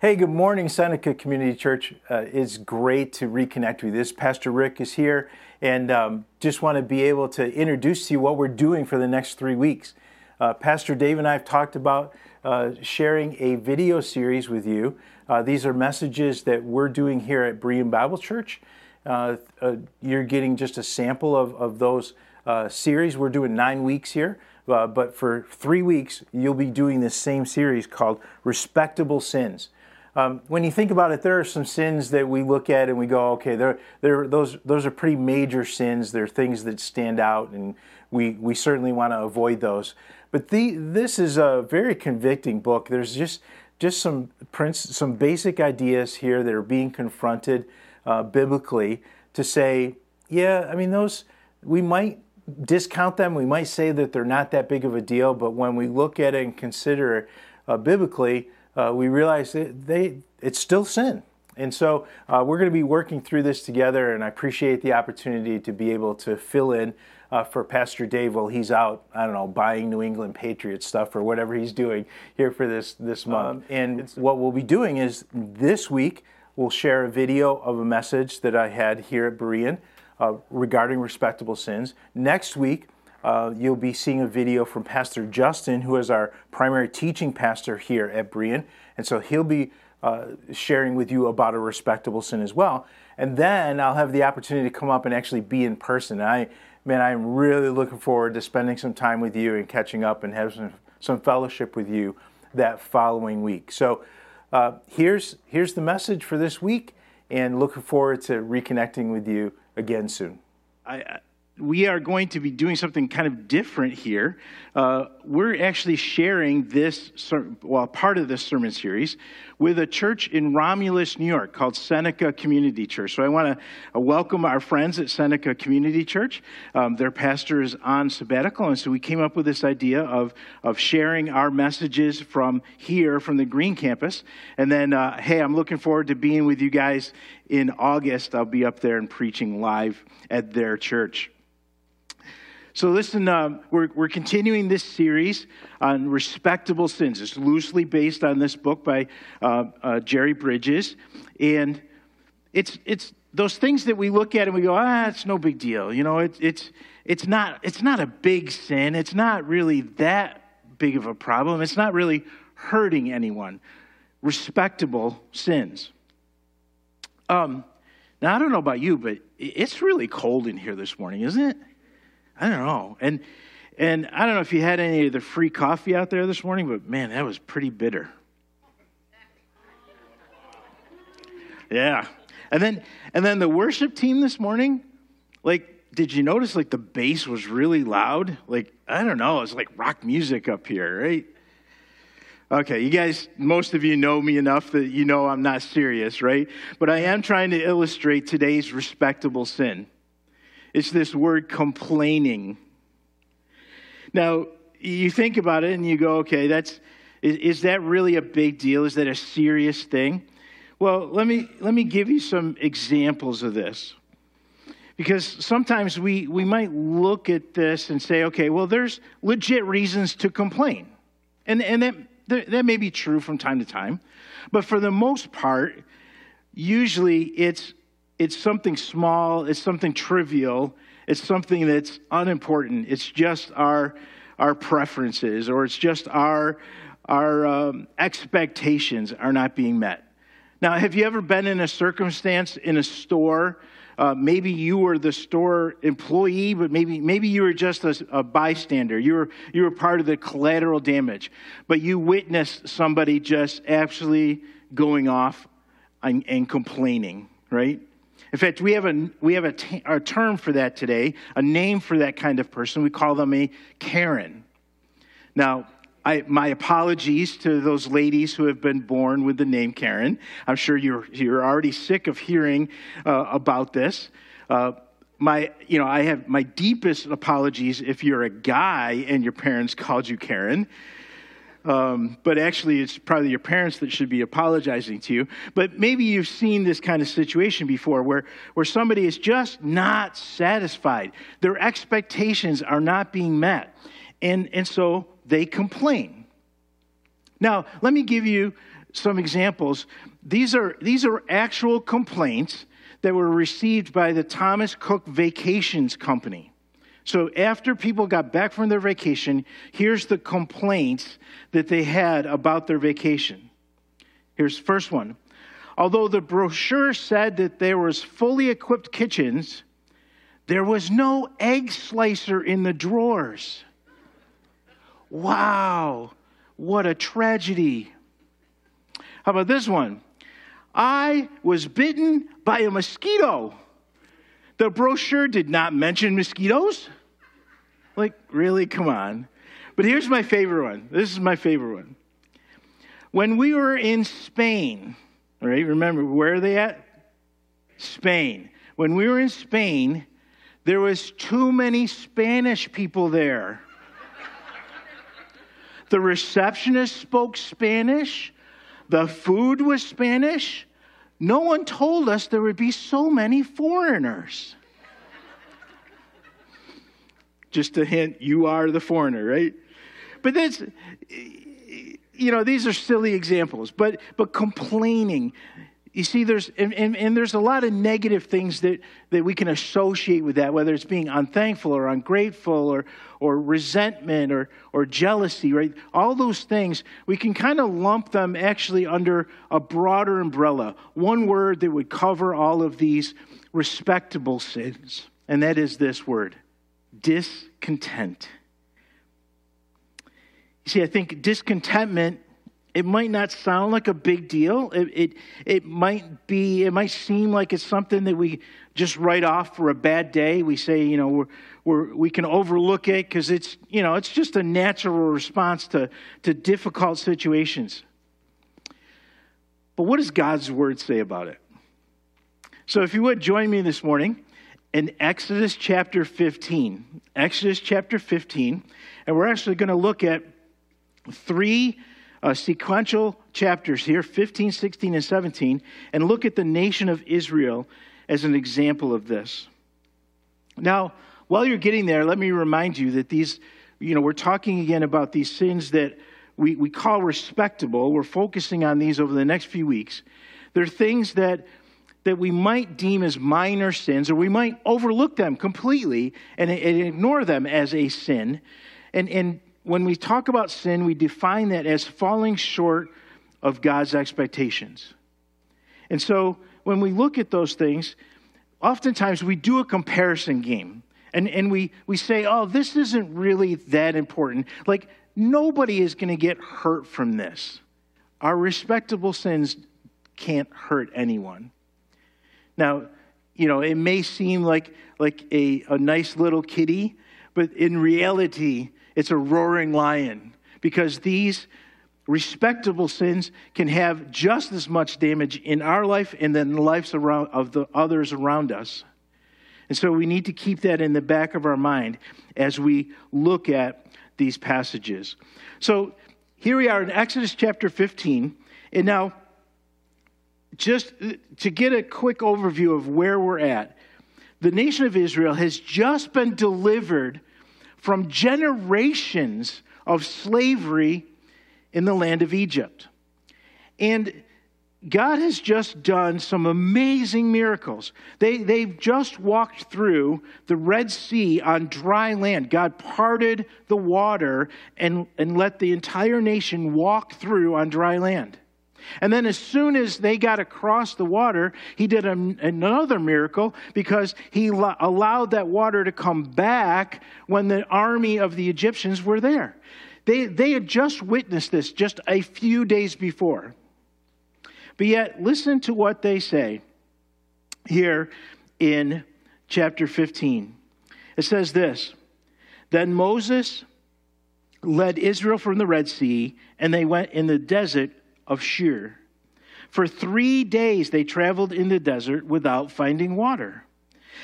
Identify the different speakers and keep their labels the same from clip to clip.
Speaker 1: Hey, good morning, Seneca Community Church. Uh, it's great to reconnect with you. This Pastor Rick is here, and um, just want to be able to introduce to you what we're doing for the next three weeks. Uh, Pastor Dave and I have talked about uh, sharing a video series with you. Uh, these are messages that we're doing here at Berean Bible Church. Uh, uh, you're getting just a sample of, of those series. We're doing nine weeks here. but for three weeks, you'll be doing this same series called Respectable Sins. Um, when you think about it, there are some sins that we look at and we go, okay, those, those are pretty major sins. They're things that stand out, and we, we certainly want to avoid those. But the, this is a very convicting book. There's just, just some, some basic ideas here that are being confronted uh, biblically to say, yeah, I mean, those, we might discount them. We might say that they're not that big of a deal, but when we look at it and consider it uh, biblically, uh, we realize that they it's still sin. And so uh, we're going to be working through this together, and I appreciate the opportunity to be able to fill in uh, for Pastor Dave while he's out, I don't know, buying New England Patriots stuff or whatever he's doing here for this, this month. Um, and what we'll be doing is this week, we'll share a video of a message that I had here at Berean uh, regarding respectable sins. Next week, uh, you'll be seeing a video from Pastor Justin, who is our primary teaching pastor here at Berean. And so he'll be uh, sharing with you about a respectable sin as well. And then I'll have the opportunity to come up and actually be in person. And I, man, I'm really looking forward to spending some time with you and catching up and having some, some fellowship with you that following week. So uh, here's, here's the message for this week, and looking forward to reconnecting with you again soon.
Speaker 2: I, we are going to be doing something kind of different here. Uh, we're actually sharing this, well, part of this sermon series with a church in Romulus, New York called Seneca Community Church. So I want to uh, welcome our friends at Seneca Community Church. Um, their pastor is on sabbatical, and so we came up with this idea of, of sharing our messages from here, from the Green Campus. And then, uh, hey, I'm looking forward to being with you guys in August. I'll be up there and preaching live at their church. So, listen, uh, we're, we're continuing this series on respectable sins. It's loosely based on this book by uh, uh, Jerry Bridges. And it's, it's those things that we look at and we go, ah, it's no big deal. You know, it, it's, it's, not, it's not a big sin. It's not really that big of a problem. It's not really hurting anyone. Respectable sins. Um, now, I don't know about you, but it's really cold in here this morning, isn't it? I don't know. And and I don't know if you had any of the free coffee out there this morning, but man, that was pretty bitter. Yeah. And then and then the worship team this morning, like did you notice like the bass was really loud? Like I don't know, it's like rock music up here, right? Okay, you guys, most of you know me enough that you know I'm not serious, right? But I am trying to illustrate today's respectable sin. It's this word complaining. Now, you think about it and you go, okay, that's, is, is that really a big deal? Is that a serious thing? Well, let me, let me give you some examples of this. Because sometimes we, we might look at this and say, okay, well, there's legit reasons to complain. And, and that, that may be true from time to time. But for the most part, usually it's it's something small, it's something trivial, it's something that's unimportant. It's just our, our preferences or it's just our, our um, expectations are not being met. Now, have you ever been in a circumstance in a store? Uh, maybe you were the store employee, but maybe, maybe you were just a, a, bystander. You were, you were part of the collateral damage, but you witnessed somebody just absolutely going off and, and complaining, right? In fact, we have, a, we have a, t- a term for that today, a name for that kind of person. We call them a Karen. Now, I, my apologies to those ladies who have been born with the name Karen. I'm sure you're, you're already sick of hearing uh, about this. Uh, my, you know, I have my deepest apologies if you're a guy and your parents called you Karen. Um, but actually, it's probably your parents that should be apologizing to you. But maybe you've seen this kind of situation before where, where somebody is just not satisfied. Their expectations are not being met. And, and so they complain. Now, let me give you some examples. These are, these are actual complaints that were received by the Thomas Cook Vacations Company. So after people got back from their vacation, here's the complaints that they had about their vacation. Here's first one. Although the brochure said that there was fully equipped kitchens, there was no egg slicer in the drawers. Wow, what a tragedy. How about this one? I was bitten by a mosquito. The brochure did not mention mosquitoes. Like, really? Come on. But here's my favorite one. This is my favorite one. When we were in Spain, all right, remember, where are they at? Spain. When we were in Spain, there was too many Spanish people there. the receptionist spoke Spanish. The food was Spanish. No one told us there would be so many foreigners. Just a hint, you are the foreigner, right? But this, you know, these are silly examples, but, but complaining, you see, there's, and, and, and, there's a lot of negative things that, that we can associate with that, whether it's being unthankful or ungrateful or, or resentment or, or jealousy, right? All those things, we can kind of lump them actually under a broader umbrella. One word that would cover all of these respectable sins, and that is this word discontent. You see, I think discontentment it might not sound like a big deal. It, it, it might be, it might seem like it's something that we just write off for a bad day. We say, you know, we're, we're, we can overlook it because it's, you know, it's just a natural response to, to difficult situations. But what does God's word say about it? So if you would join me this morning in Exodus chapter 15. Exodus chapter 15. And we're actually going to look at three uh, sequential chapters here 15, 16, and 17 and look at the nation of Israel as an example of this. Now, while you're getting there, let me remind you that these, you know, we're talking again about these sins that we, we call respectable. We're focusing on these over the next few weeks. They're things that that we might deem as minor sins, or we might overlook them completely and, and ignore them as a sin. And, and when we talk about sin, we define that as falling short of God's expectations. And so when we look at those things, oftentimes we do a comparison game. And, and we, we say, oh, this isn't really that important. Like, nobody is going to get hurt from this. Our respectable sins can't hurt anyone. Now, you know, it may seem like, like a, a nice little kitty, but in reality, it's a roaring lion because these respectable sins can have just as much damage in our life and then the lives around, of the others around us. And so we need to keep that in the back of our mind as we look at these passages. So here we are in Exodus chapter 15. And now, just uh, to get a quick overview of where we're at, the nation of Israel has just been delivered from generations of slavery in the land of Egypt. And God has just done some amazing miracles. They, they've just walked through the Red Sea on dry land. God parted the water and, and let the entire nation walk through on dry land. And then, as soon as they got across the water, he did another miracle because he lo- allowed that water to come back when the army of the Egyptians were there. They, they had just witnessed this just a few days before. But yet, listen to what they say here in chapter 15. It says this Then Moses led Israel from the Red Sea, and they went in the desert of Shur. For three days they traveled in the desert without finding water.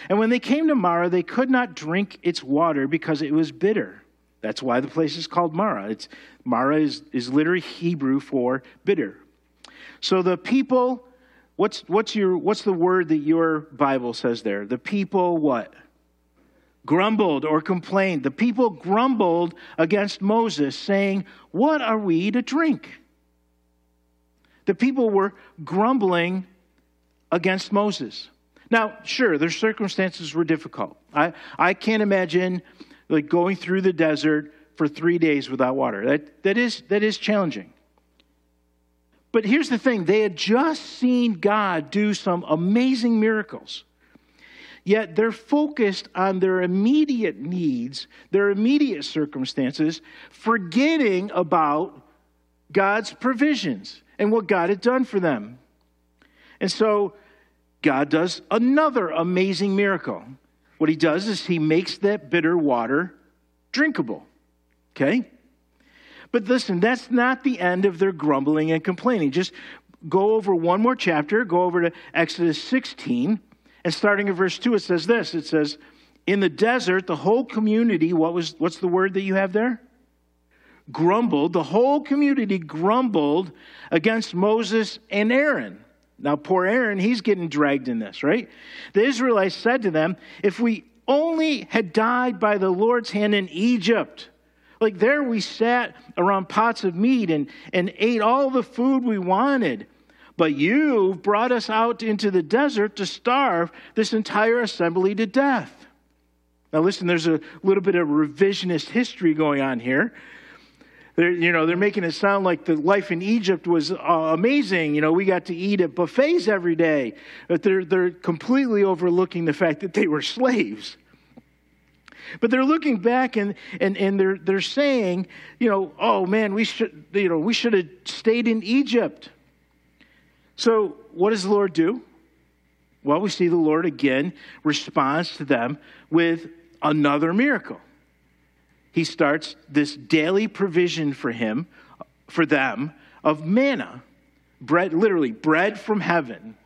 Speaker 2: And when they came to Mara, they could not drink its water because it was bitter. That's why the place is called Mara. It's, Mara is, is literally Hebrew for bitter. So the people, what's, what's, your, what's the word that your Bible says there? The people what? Grumbled or complained. The people grumbled against Moses, saying, What are we to drink? The people were grumbling against Moses. Now, sure, their circumstances were difficult. I, I can't imagine like going through the desert for three days without water. That, that, is, that is challenging. But here's the thing they had just seen God do some amazing miracles. Yet they're focused on their immediate needs, their immediate circumstances, forgetting about God's provisions and what God had done for them. And so God does another amazing miracle. What he does is he makes that bitter water drinkable. Okay? But listen, that's not the end of their grumbling and complaining. Just go over one more chapter, go over to Exodus 16, and starting at verse 2, it says this it says, In the desert, the whole community, what was, what's the word that you have there? Grumbled. The whole community grumbled against Moses and Aaron. Now, poor Aaron, he's getting dragged in this, right? The Israelites said to them, If we only had died by the Lord's hand in Egypt, like there we sat around pots of meat and, and ate all the food we wanted. But you brought us out into the desert to starve this entire assembly to death. Now, listen, there's a little bit of revisionist history going on here. They're, you know, they're making it sound like the life in Egypt was uh, amazing. You know, we got to eat at buffets every day. But they're, they're completely overlooking the fact that they were slaves. But they're looking back and, and, and they're, they're saying, you know, oh man, we should, you know, we should have stayed in Egypt. So what does the Lord do? Well, we see the Lord again responds to them with another miracle. He starts this daily provision for him, for them, of manna, bread, literally bread from heaven.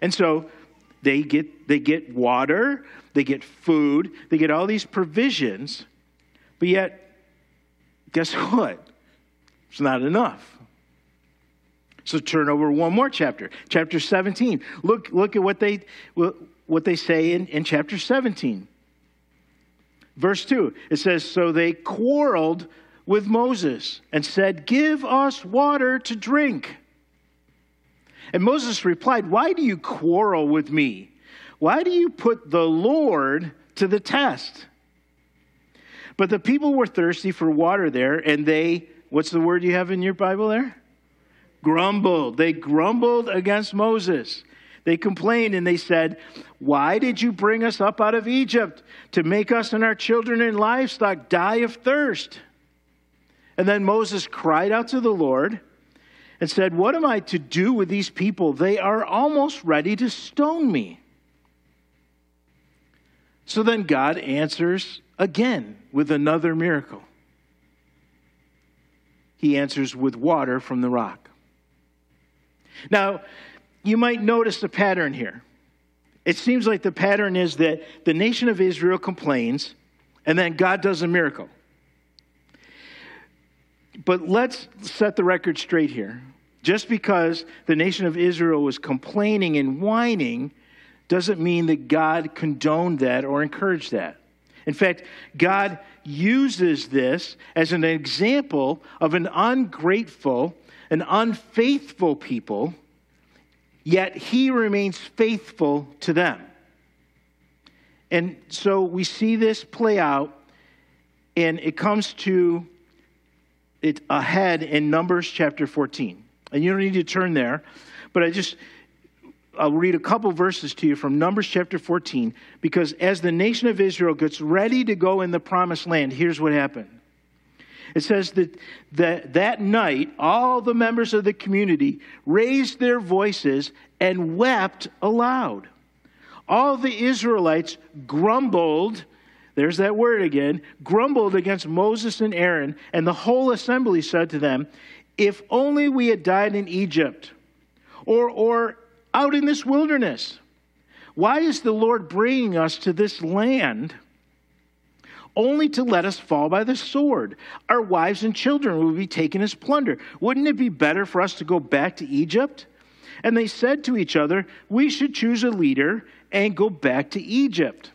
Speaker 2: And so they get, they get water, they get food, they get all these provisions, but yet, guess what? It's not enough. So turn over one more chapter, chapter 17. Look, look at what they, what they say in, in chapter 17. Verse 2, it says, So they quarreled with Moses and said, Give us water to drink. And Moses replied, Why do you quarrel with me? Why do you put the Lord to the test? But the people were thirsty for water there, and they, what's the word you have in your Bible there? Grumbled. They grumbled against Moses. They complained and they said, Why did you bring us up out of Egypt to make us and our children and livestock die of thirst? And then Moses cried out to the Lord and said, What am I to do with these people? They are almost ready to stone me. So then God answers again with another miracle. He answers with water from the rock. Now, you might notice a pattern here. It seems like the pattern is that the nation of Israel complains, and then God does a miracle. But let's set the record straight here. Just because the nation of Israel was complaining and whining doesn't mean that God condoned that or encouraged that. In fact, God uses this as an example of an ungrateful, an unfaithful people, yet he remains faithful to them. And so we see this play out, and it comes to it ahead in Numbers chapter 14. And you don't need to turn there, but I just I'll read a couple verses to you from Numbers chapter 14 because as the nation of Israel gets ready to go in the promised land, here's what happened. It says that, that that night, all the members of the community raised their voices and wept aloud. All the Israelites grumbled, there's that word again, grumbled against Moses and Aaron, and the whole assembly said to them, If only we had died in Egypt or, or out in this wilderness. Why is the Lord bringing us to this land only to let us fall by the sword? Our wives and children will be taken as plunder. Wouldn't it be better for us to go back to Egypt? And they said to each other, We should choose a leader and go back to Egypt.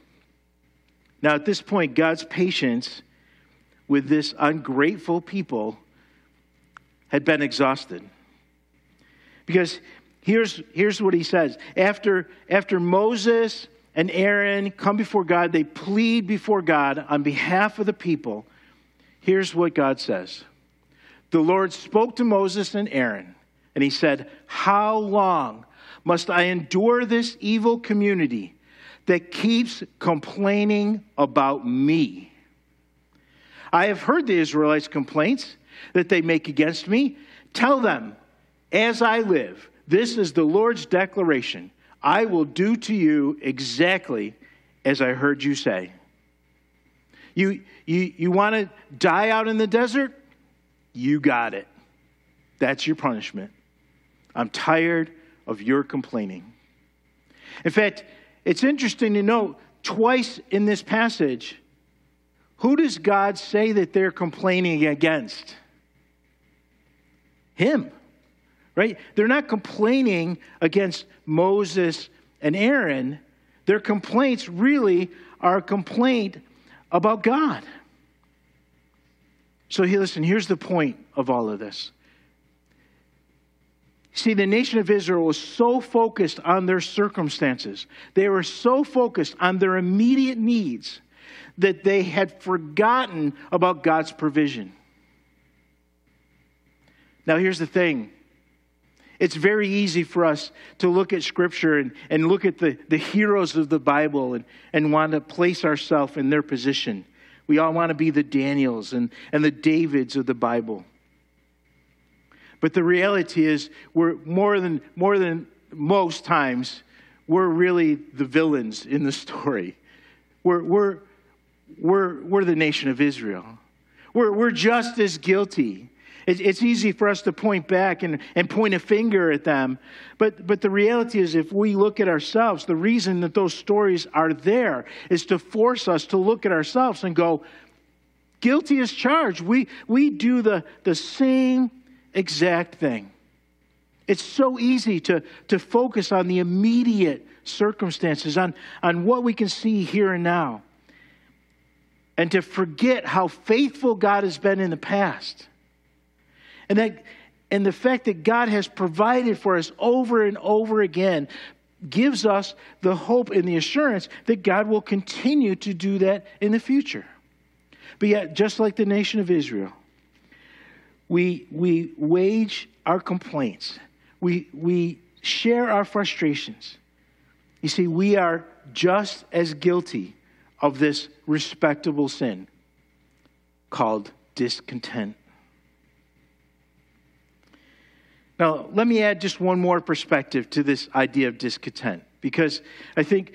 Speaker 2: Now, at this point, God's patience with this ungrateful people had been exhausted. Because here's, here's what he says. After, after Moses and Aaron come before God, they plead before God on behalf of the people. Here's what God says The Lord spoke to Moses and Aaron, and he said, How long must I endure this evil community that keeps complaining about me? I have heard the Israelites' complaints that they make against me. Tell them, as I live, this is the Lord's declaration. I will do to you exactly as I heard you say. You, you, you want to die out in the desert? You got it. That's your punishment. I'm tired of your complaining. In fact, it's interesting to note twice in this passage, who does God say that they're complaining against? Him right? They're not complaining against Moses and Aaron. Their complaints really are a complaint about God. So, here, listen, here's the point of all of this. See, the nation of Israel was so focused on their circumstances, they were so focused on their immediate needs that they had forgotten about God's provision. Now, here's the thing it's very easy for us to look at Scripture and, and look at the, the heroes of the Bible and, and want to place ourselves in their position. We all want to be the Daniels and, and the Davids of the Bible. But the reality is, we're more than, more than most times, we're really the villains in the story. We're, we're, we're, we're the nation of Israel. We're, we're just as guilty it's easy for us to point back and, and point a finger at them. But, but the reality is, if we look at ourselves, the reason that those stories are there is to force us to look at ourselves and go, guilty as charged. We, we do the, the same exact thing. It's so easy to, to focus on the immediate circumstances, on, on what we can see here and now, and to forget how faithful God has been in the past. And that and the fact that God has provided for us over and over again gives us the hope and the assurance that God will continue to do that in the future. But yet, just like the nation of Israel, we, we wage our complaints, we, we share our frustrations. You see, we are just as guilty of this respectable sin called discontent. Now, let me add just one more perspective to this idea of discontent, because I think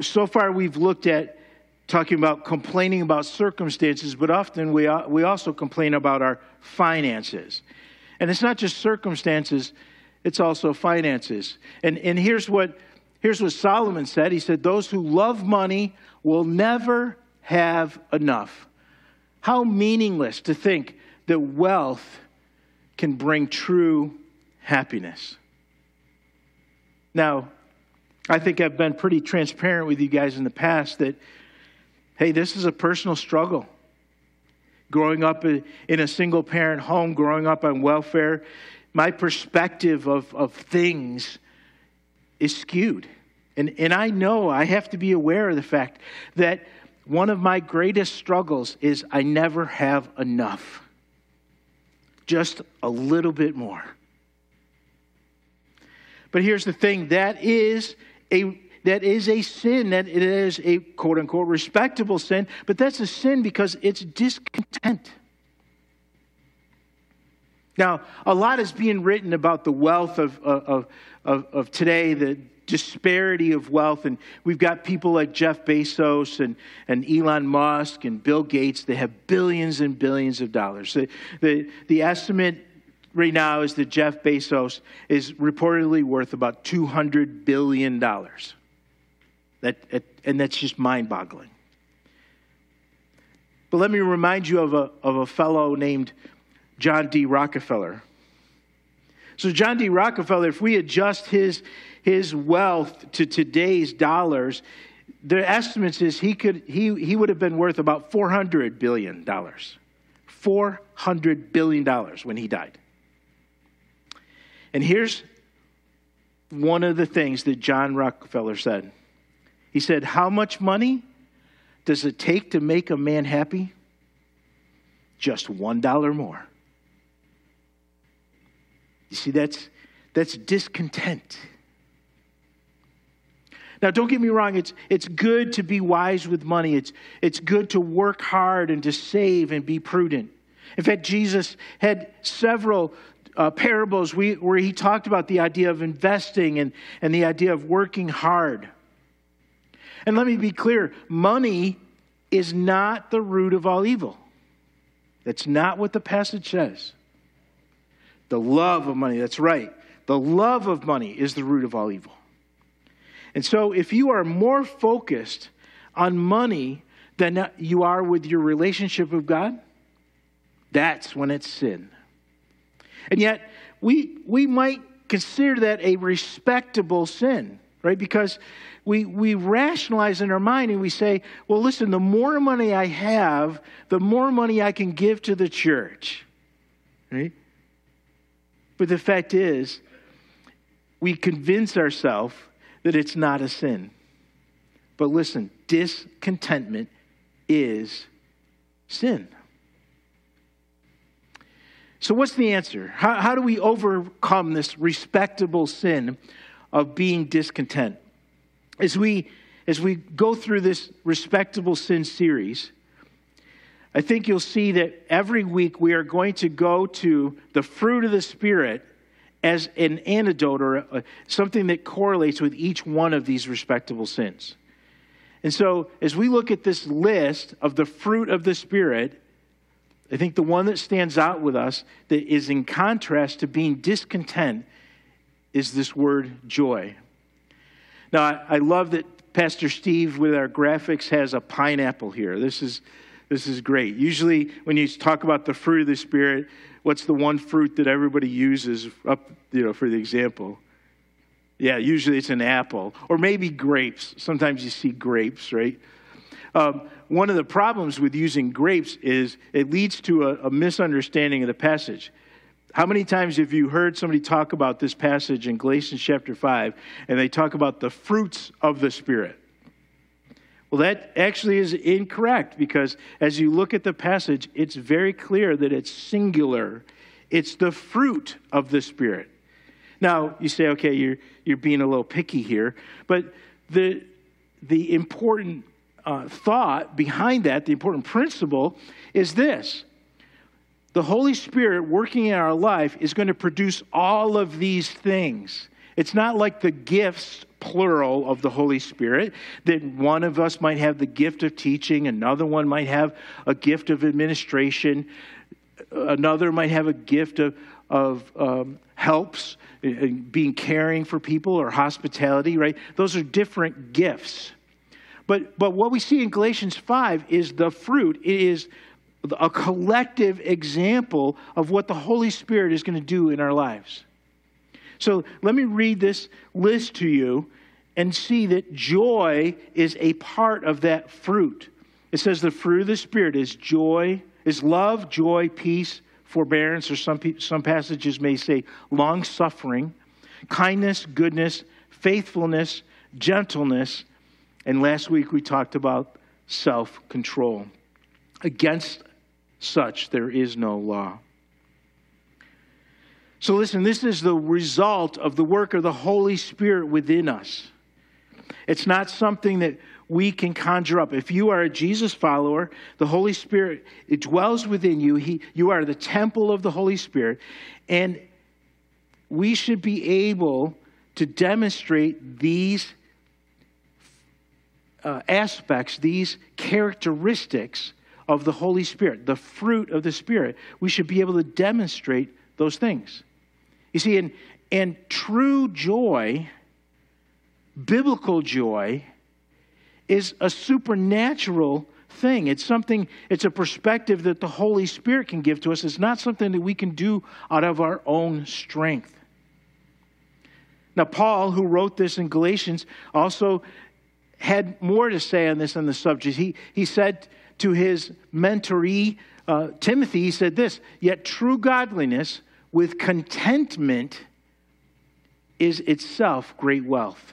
Speaker 2: so far we've looked at talking about complaining about circumstances, but often we, we also complain about our finances. And it's not just circumstances, it's also finances. And, and here's, what, here's what Solomon said He said, Those who love money will never have enough. How meaningless to think that wealth can bring true happiness. Now, I think I've been pretty transparent with you guys in the past that, hey, this is a personal struggle. Growing up in a single parent home, growing up on welfare, my perspective of, of things is skewed. And, and I know I have to be aware of the fact that one of my greatest struggles is I never have enough just a little bit more. But here's the thing that is a that is a sin that it is a quote unquote respectable sin but that's a sin because it's discontent now a lot is being written about the wealth of, of, of, of today the disparity of wealth. And we've got people like Jeff Bezos and, and Elon Musk and Bill Gates that have billions and billions of dollars. The, the, the estimate right now is that Jeff Bezos is reportedly worth about $200 billion. That, and that's just mind boggling. But let me remind you of a, of a fellow named John D. Rockefeller. So, John D. Rockefeller, if we adjust his, his wealth to today's dollars, the estimates is he could he, he would have been worth about 400 billion dollars 400 billion dollars when he died And here's one of the things that John Rockefeller said. He said, How much money does it take to make a man happy? Just one dollar more. You see, that's, that's discontent. Now, don't get me wrong, it's, it's good to be wise with money. It's, it's good to work hard and to save and be prudent. In fact, Jesus had several uh, parables we, where he talked about the idea of investing and, and the idea of working hard. And let me be clear money is not the root of all evil. That's not what the passage says. The love of money, that's right. The love of money is the root of all evil. And so, if you are more focused on money than you are with your relationship with God, that's when it's sin. And yet, we, we might consider that a respectable sin, right? Because we, we rationalize in our mind and we say, well, listen, the more money I have, the more money I can give to the church, right? But the fact is, we convince ourselves that it's not a sin. But listen, discontentment is sin. So, what's the answer? How, how do we overcome this respectable sin of being discontent? As we, as we go through this respectable sin series, I think you'll see that every week we are going to go to the fruit of the Spirit as an antidote or a, something that correlates with each one of these respectable sins. And so, as we look at this list of the fruit of the Spirit, I think the one that stands out with us that is in contrast to being discontent is this word joy. Now, I, I love that Pastor Steve with our graphics has a pineapple here. This is, this is great. Usually, when you talk about the fruit of the Spirit, what's the one fruit that everybody uses up, you know, for the example? Yeah, usually it's an apple or maybe grapes. Sometimes you see grapes, right? Um, one of the problems with using grapes is it leads to a, a misunderstanding of the passage. How many times have you heard somebody talk about this passage in Galatians chapter 5 and they talk about the fruits of the Spirit? Well, that actually is incorrect because as you look at the passage, it's very clear that it's singular. It's the fruit of the Spirit. Now, you say, okay, you're, you're being a little picky here, but the, the important uh, thought behind that, the important principle, is this the Holy Spirit working in our life is going to produce all of these things. It's not like the gifts plural of the Holy Spirit, that one of us might have the gift of teaching, another one might have a gift of administration, another might have a gift of, of um, helps, uh, uh, being caring for people or hospitality, right? Those are different gifts. But, but what we see in Galatians 5 is the fruit. It is a collective example of what the Holy Spirit is going to do in our lives. So let me read this list to you and see that joy is a part of that fruit. It says the fruit of the Spirit is joy, is love, joy, peace, forbearance, or some, some passages may say long suffering, kindness, goodness, faithfulness, gentleness, and last week we talked about self control. Against such there is no law. So, listen, this is the result of the work of the Holy Spirit within us. It's not something that we can conjure up. If you are a Jesus follower, the Holy Spirit it dwells within you. He, you are the temple of the Holy Spirit, and we should be able to demonstrate these uh, aspects, these characteristics of the Holy Spirit, the fruit of the Spirit. We should be able to demonstrate those things. You see, and, and true joy biblical joy is a supernatural thing. It's something, it's a perspective that the Holy Spirit can give to us. It's not something that we can do out of our own strength. Now, Paul, who wrote this in Galatians, also had more to say on this on the subject. He, he said to his mentoree, uh, Timothy, he said this Yet true godliness with contentment is itself great wealth.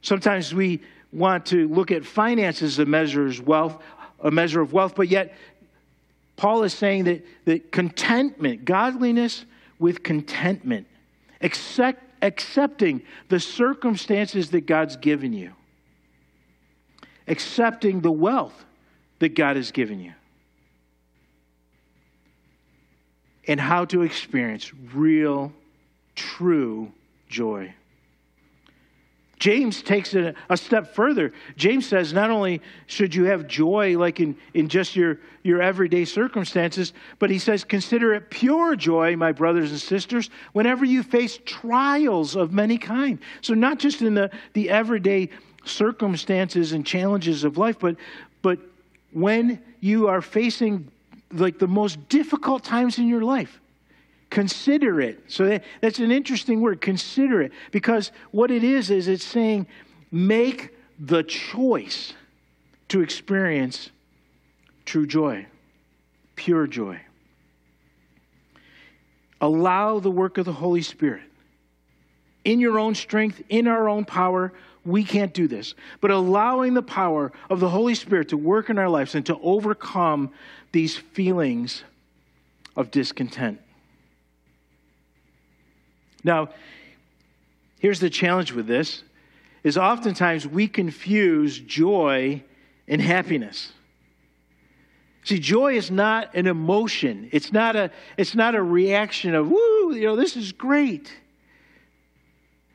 Speaker 2: Sometimes we want to look at finances as a measure of wealth, a measure of wealth, but yet Paul is saying that, that contentment, godliness with contentment, accept, accepting the circumstances that God's given you, accepting the wealth that God has given you, and how to experience real, true joy. James takes it a step further. James says not only should you have joy like in, in just your, your everyday circumstances, but he says, consider it pure joy, my brothers and sisters, whenever you face trials of many kind. So not just in the, the everyday circumstances and challenges of life, but, but when you are facing like the most difficult times in your life. Consider it. So that, that's an interesting word, consider it. Because what it is, is it's saying make the choice to experience true joy, pure joy. Allow the work of the Holy Spirit. In your own strength, in our own power, we can't do this. But allowing the power of the Holy Spirit to work in our lives and to overcome these feelings of discontent. Now, here's the challenge with this is oftentimes we confuse joy and happiness. See, joy is not an emotion. It's not a, it's not a reaction of, woo, you know, this is great.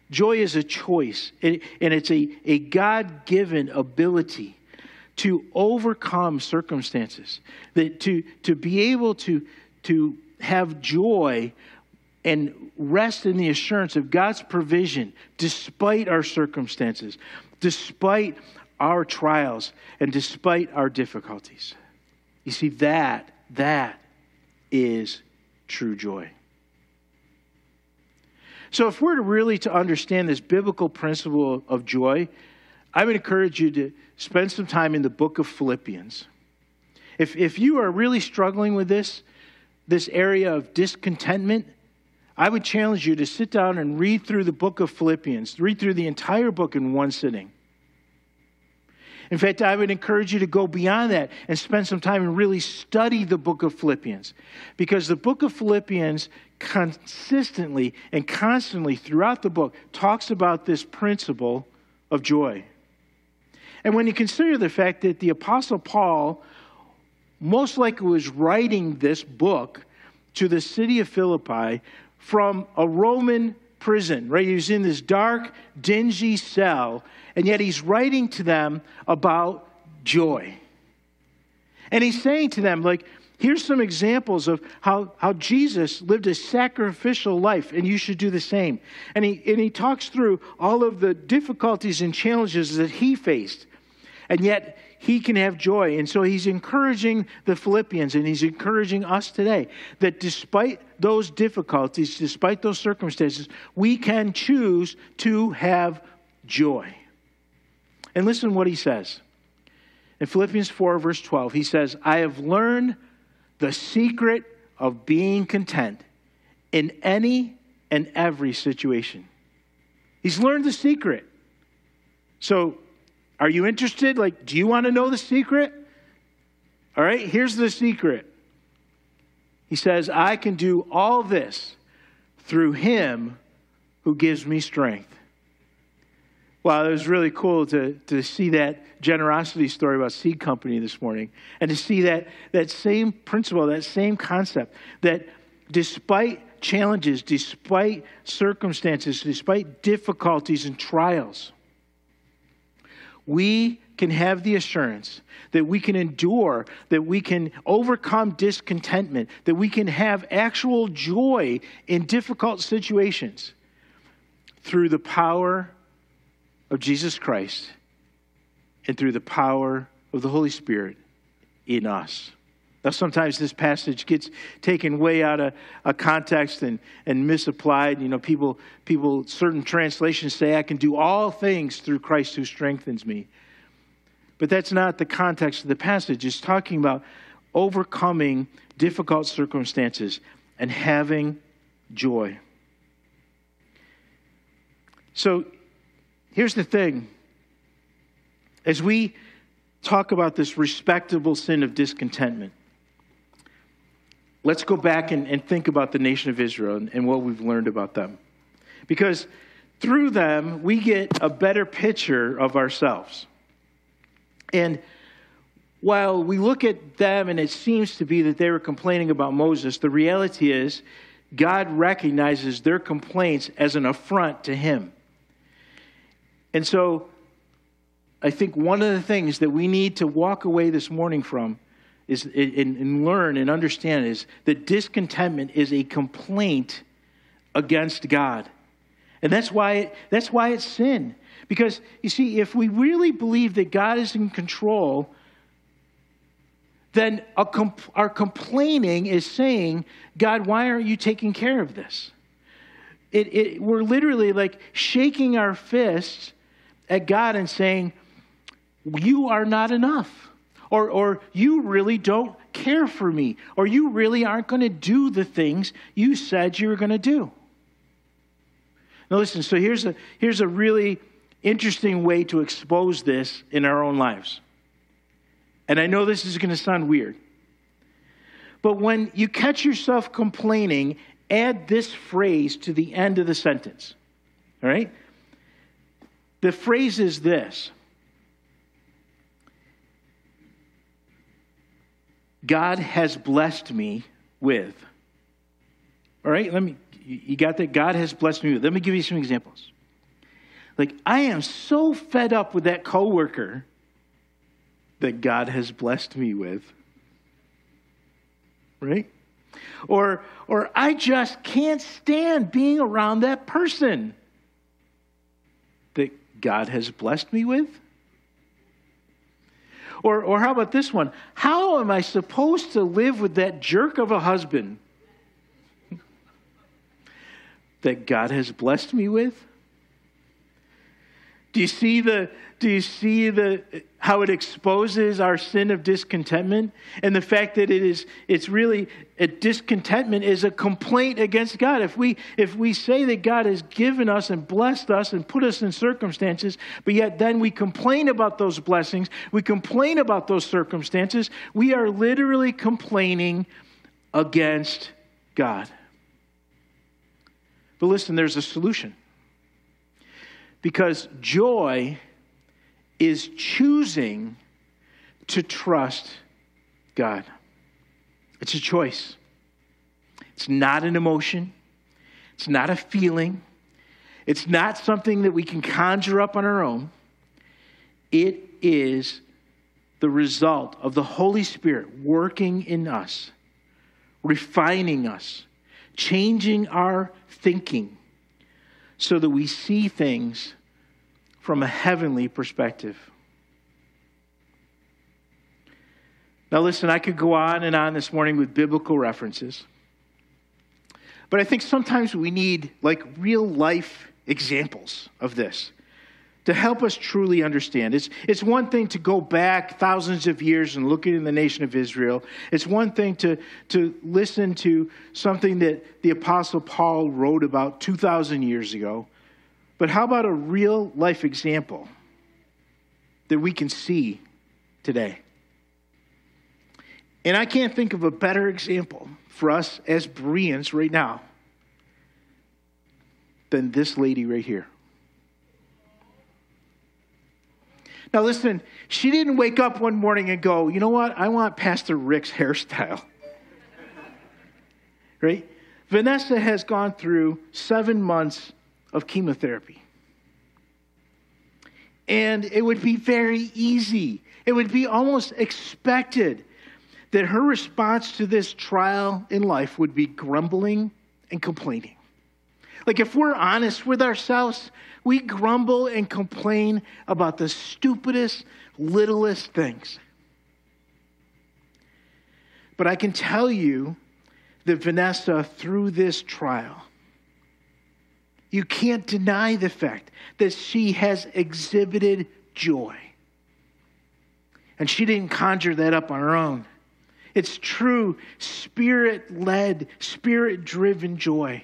Speaker 2: Joy is a choice, and it's a, a God given ability to overcome circumstances, that to, to be able to, to have joy and rest in the assurance of God's provision despite our circumstances, despite our trials, and despite our difficulties. You see, that, that is true joy. So, if we're really to understand this biblical principle of joy, I would encourage you to spend some time in the book of Philippians. If, if you are really struggling with this, this area of discontentment, I would challenge you to sit down and read through the book of Philippians, read through the entire book in one sitting. In fact, I would encourage you to go beyond that and spend some time and really study the book of Philippians. Because the book of Philippians consistently and constantly throughout the book talks about this principle of joy. And when you consider the fact that the Apostle Paul most likely was writing this book to the city of Philippi from a Roman prison, right? He's in this dark, dingy cell, and yet he's writing to them about joy. And he's saying to them, like, here's some examples of how, how Jesus lived a sacrificial life, and you should do the same. And he, and he talks through all of the difficulties and challenges that he faced. And yet, he can have joy. And so he's encouraging the Philippians and he's encouraging us today that despite those difficulties, despite those circumstances, we can choose to have joy. And listen what he says. In Philippians 4, verse 12, he says, I have learned the secret of being content in any and every situation. He's learned the secret. So are you interested? Like, do you want to know the secret? All right, here's the secret. He says, I can do all this through him who gives me strength. Wow, it was really cool to, to see that generosity story about Seed Company this morning and to see that, that same principle, that same concept, that despite challenges, despite circumstances, despite difficulties and trials, we can have the assurance that we can endure, that we can overcome discontentment, that we can have actual joy in difficult situations through the power of Jesus Christ and through the power of the Holy Spirit in us. Now, sometimes this passage gets taken way out of a context and, and misapplied. You know, people, people, certain translations say, I can do all things through Christ who strengthens me. But that's not the context of the passage. It's talking about overcoming difficult circumstances and having joy. So here's the thing as we talk about this respectable sin of discontentment, let's go back and, and think about the nation of Israel and, and what we've learned about them. Because through them, we get a better picture of ourselves. And while we look at them and it seems to be that they were complaining about Moses, the reality is God recognizes their complaints as an affront to him. And so I think one of the things that we need to walk away this morning from is and, and learn and understand is that discontentment is a complaint against God. And that's why, it, that's why it's sin. Because, you see, if we really believe that God is in control, then comp- our complaining is saying, God, why aren't you taking care of this? It, it, we're literally like shaking our fists at God and saying, you are not enough. Or, or you really don't care for me. Or you really aren't going to do the things you said you were going to do. Now, listen, so here's a, here's a really interesting way to expose this in our own lives. And I know this is going to sound weird. But when you catch yourself complaining, add this phrase to the end of the sentence. All right? The phrase is this God has blessed me with. All right, let me, you got that? God has blessed me with. Let me give you some examples. Like, I am so fed up with that coworker that God has blessed me with. Right? Or, or I just can't stand being around that person that God has blessed me with. Or, or how about this one? How am I supposed to live with that jerk of a husband that God has blessed me with? Do you see the do you see the how it exposes our sin of discontentment and the fact that it is it's really a discontentment is a complaint against God. If we if we say that God has given us and blessed us and put us in circumstances, but yet then we complain about those blessings, we complain about those circumstances, we are literally complaining against God. But listen, there's a solution. Because joy is choosing to trust God. It's a choice. It's not an emotion. It's not a feeling. It's not something that we can conjure up on our own. It is the result of the Holy Spirit working in us, refining us, changing our thinking so that we see things from a heavenly perspective. Now, listen, I could go on and on this morning with biblical references, but I think sometimes we need like real life examples of this to help us truly understand. It's, it's one thing to go back thousands of years and look at the nation of Israel. It's one thing to, to listen to something that the Apostle Paul wrote about 2,000 years ago. But how about a real life example that we can see today? And I can't think of a better example for us as Bereans right now than this lady right here. Now, listen, she didn't wake up one morning and go, you know what? I want Pastor Rick's hairstyle. right? Vanessa has gone through seven months of chemotherapy. And it would be very easy, it would be almost expected that her response to this trial in life would be grumbling and complaining. Like, if we're honest with ourselves, we grumble and complain about the stupidest, littlest things. But I can tell you that Vanessa, through this trial, you can't deny the fact that she has exhibited joy. And she didn't conjure that up on her own. It's true, spirit led, spirit driven joy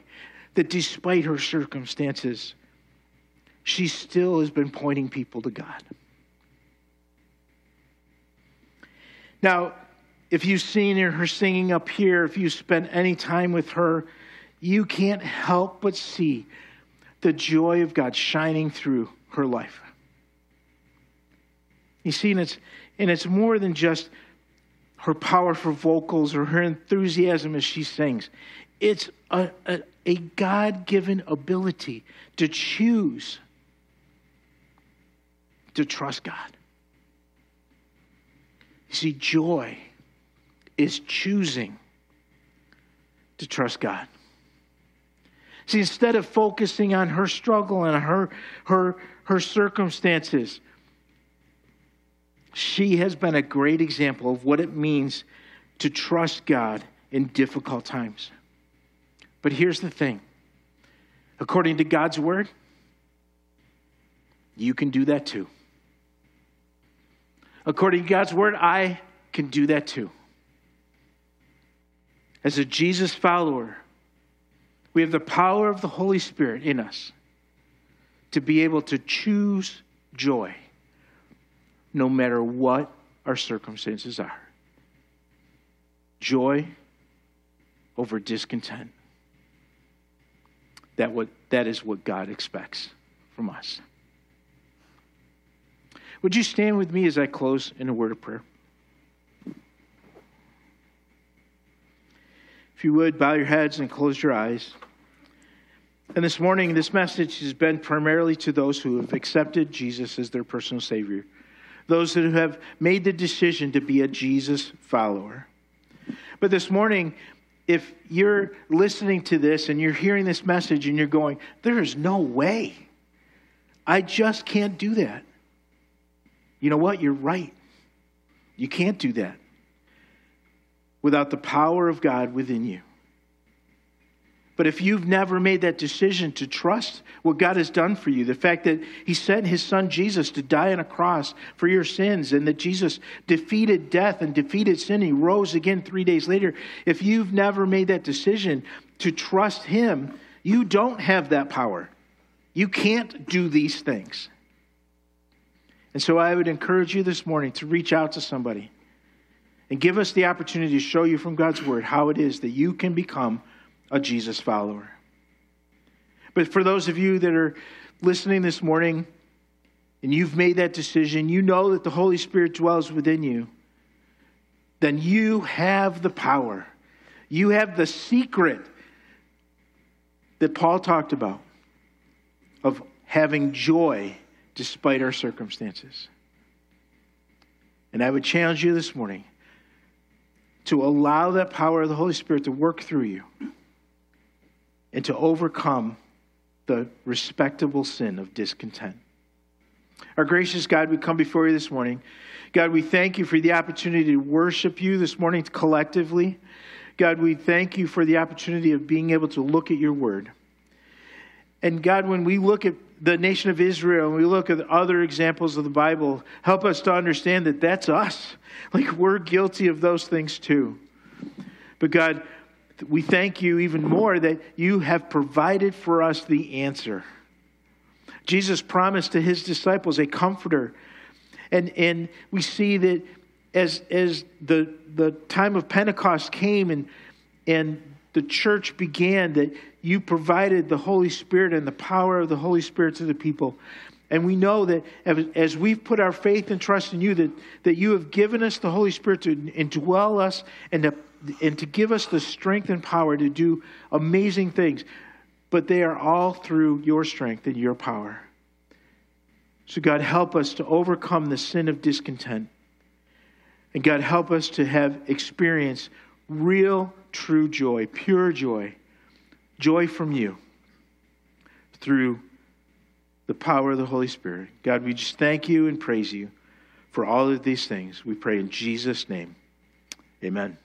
Speaker 2: that despite her circumstances, she still has been pointing people to God. Now, if you've seen her, singing up here, if you spent any time with her, you can't help but see the joy of God shining through her life. You see, and it's, and it's more than just her powerful vocals or her enthusiasm as she sings. It's a, a, a God given ability to choose to trust God. You see, joy is choosing to trust God. See, instead of focusing on her struggle and her, her, her circumstances, she has been a great example of what it means to trust God in difficult times. But here's the thing according to God's word, you can do that too. According to God's word, I can do that too. As a Jesus follower, we have the power of the Holy Spirit in us to be able to choose joy no matter what our circumstances are. Joy over discontent. That, what, that is what God expects from us. Would you stand with me as I close in a word of prayer? If you would, bow your heads and close your eyes. And this morning, this message has been primarily to those who have accepted Jesus as their personal Savior those who have made the decision to be a Jesus follower. But this morning, if you're listening to this and you're hearing this message and you're going, there is no way. I just can't do that. You know what? You're right. You can't do that without the power of God within you. But if you've never made that decision to trust what God has done for you, the fact that He sent His Son Jesus to die on a cross for your sins, and that Jesus defeated death and defeated sin, He rose again three days later. If you've never made that decision to trust Him, you don't have that power. You can't do these things. And so I would encourage you this morning to reach out to somebody and give us the opportunity to show you from God's Word how it is that you can become a Jesus follower. But for those of you that are listening this morning and you've made that decision, you know that the Holy Spirit dwells within you, then you have the power. You have the secret that Paul talked about of having joy despite our circumstances. And I would challenge you this morning to allow that power of the Holy Spirit to work through you and to overcome the respectable sin of discontent. Our gracious God, we come before you this morning. God, we thank you for the opportunity to worship you this morning collectively. God, we thank you for the opportunity of being able to look at your word. And God, when we look at the nation of Israel and we look at other examples of the Bible, help us to understand that that's us. Like we're guilty of those things too. But God, we thank you even more that you have provided for us the answer. Jesus promised to his disciples a comforter. And, and we see that as, as the, the time of Pentecost came and, and the church began, that you provided the Holy Spirit and the power of the Holy Spirit to the people. And we know that as we've put our faith and trust in you, that, that you have given us the Holy Spirit to indwell us and to and to give us the strength and power to do amazing things. But they are all through your strength and your power. So, God, help us to overcome the sin of discontent. And God, help us to have experienced real, true joy, pure joy, joy from you through the power of the Holy Spirit. God, we just thank you and praise you for all of these things. We pray in Jesus' name. Amen.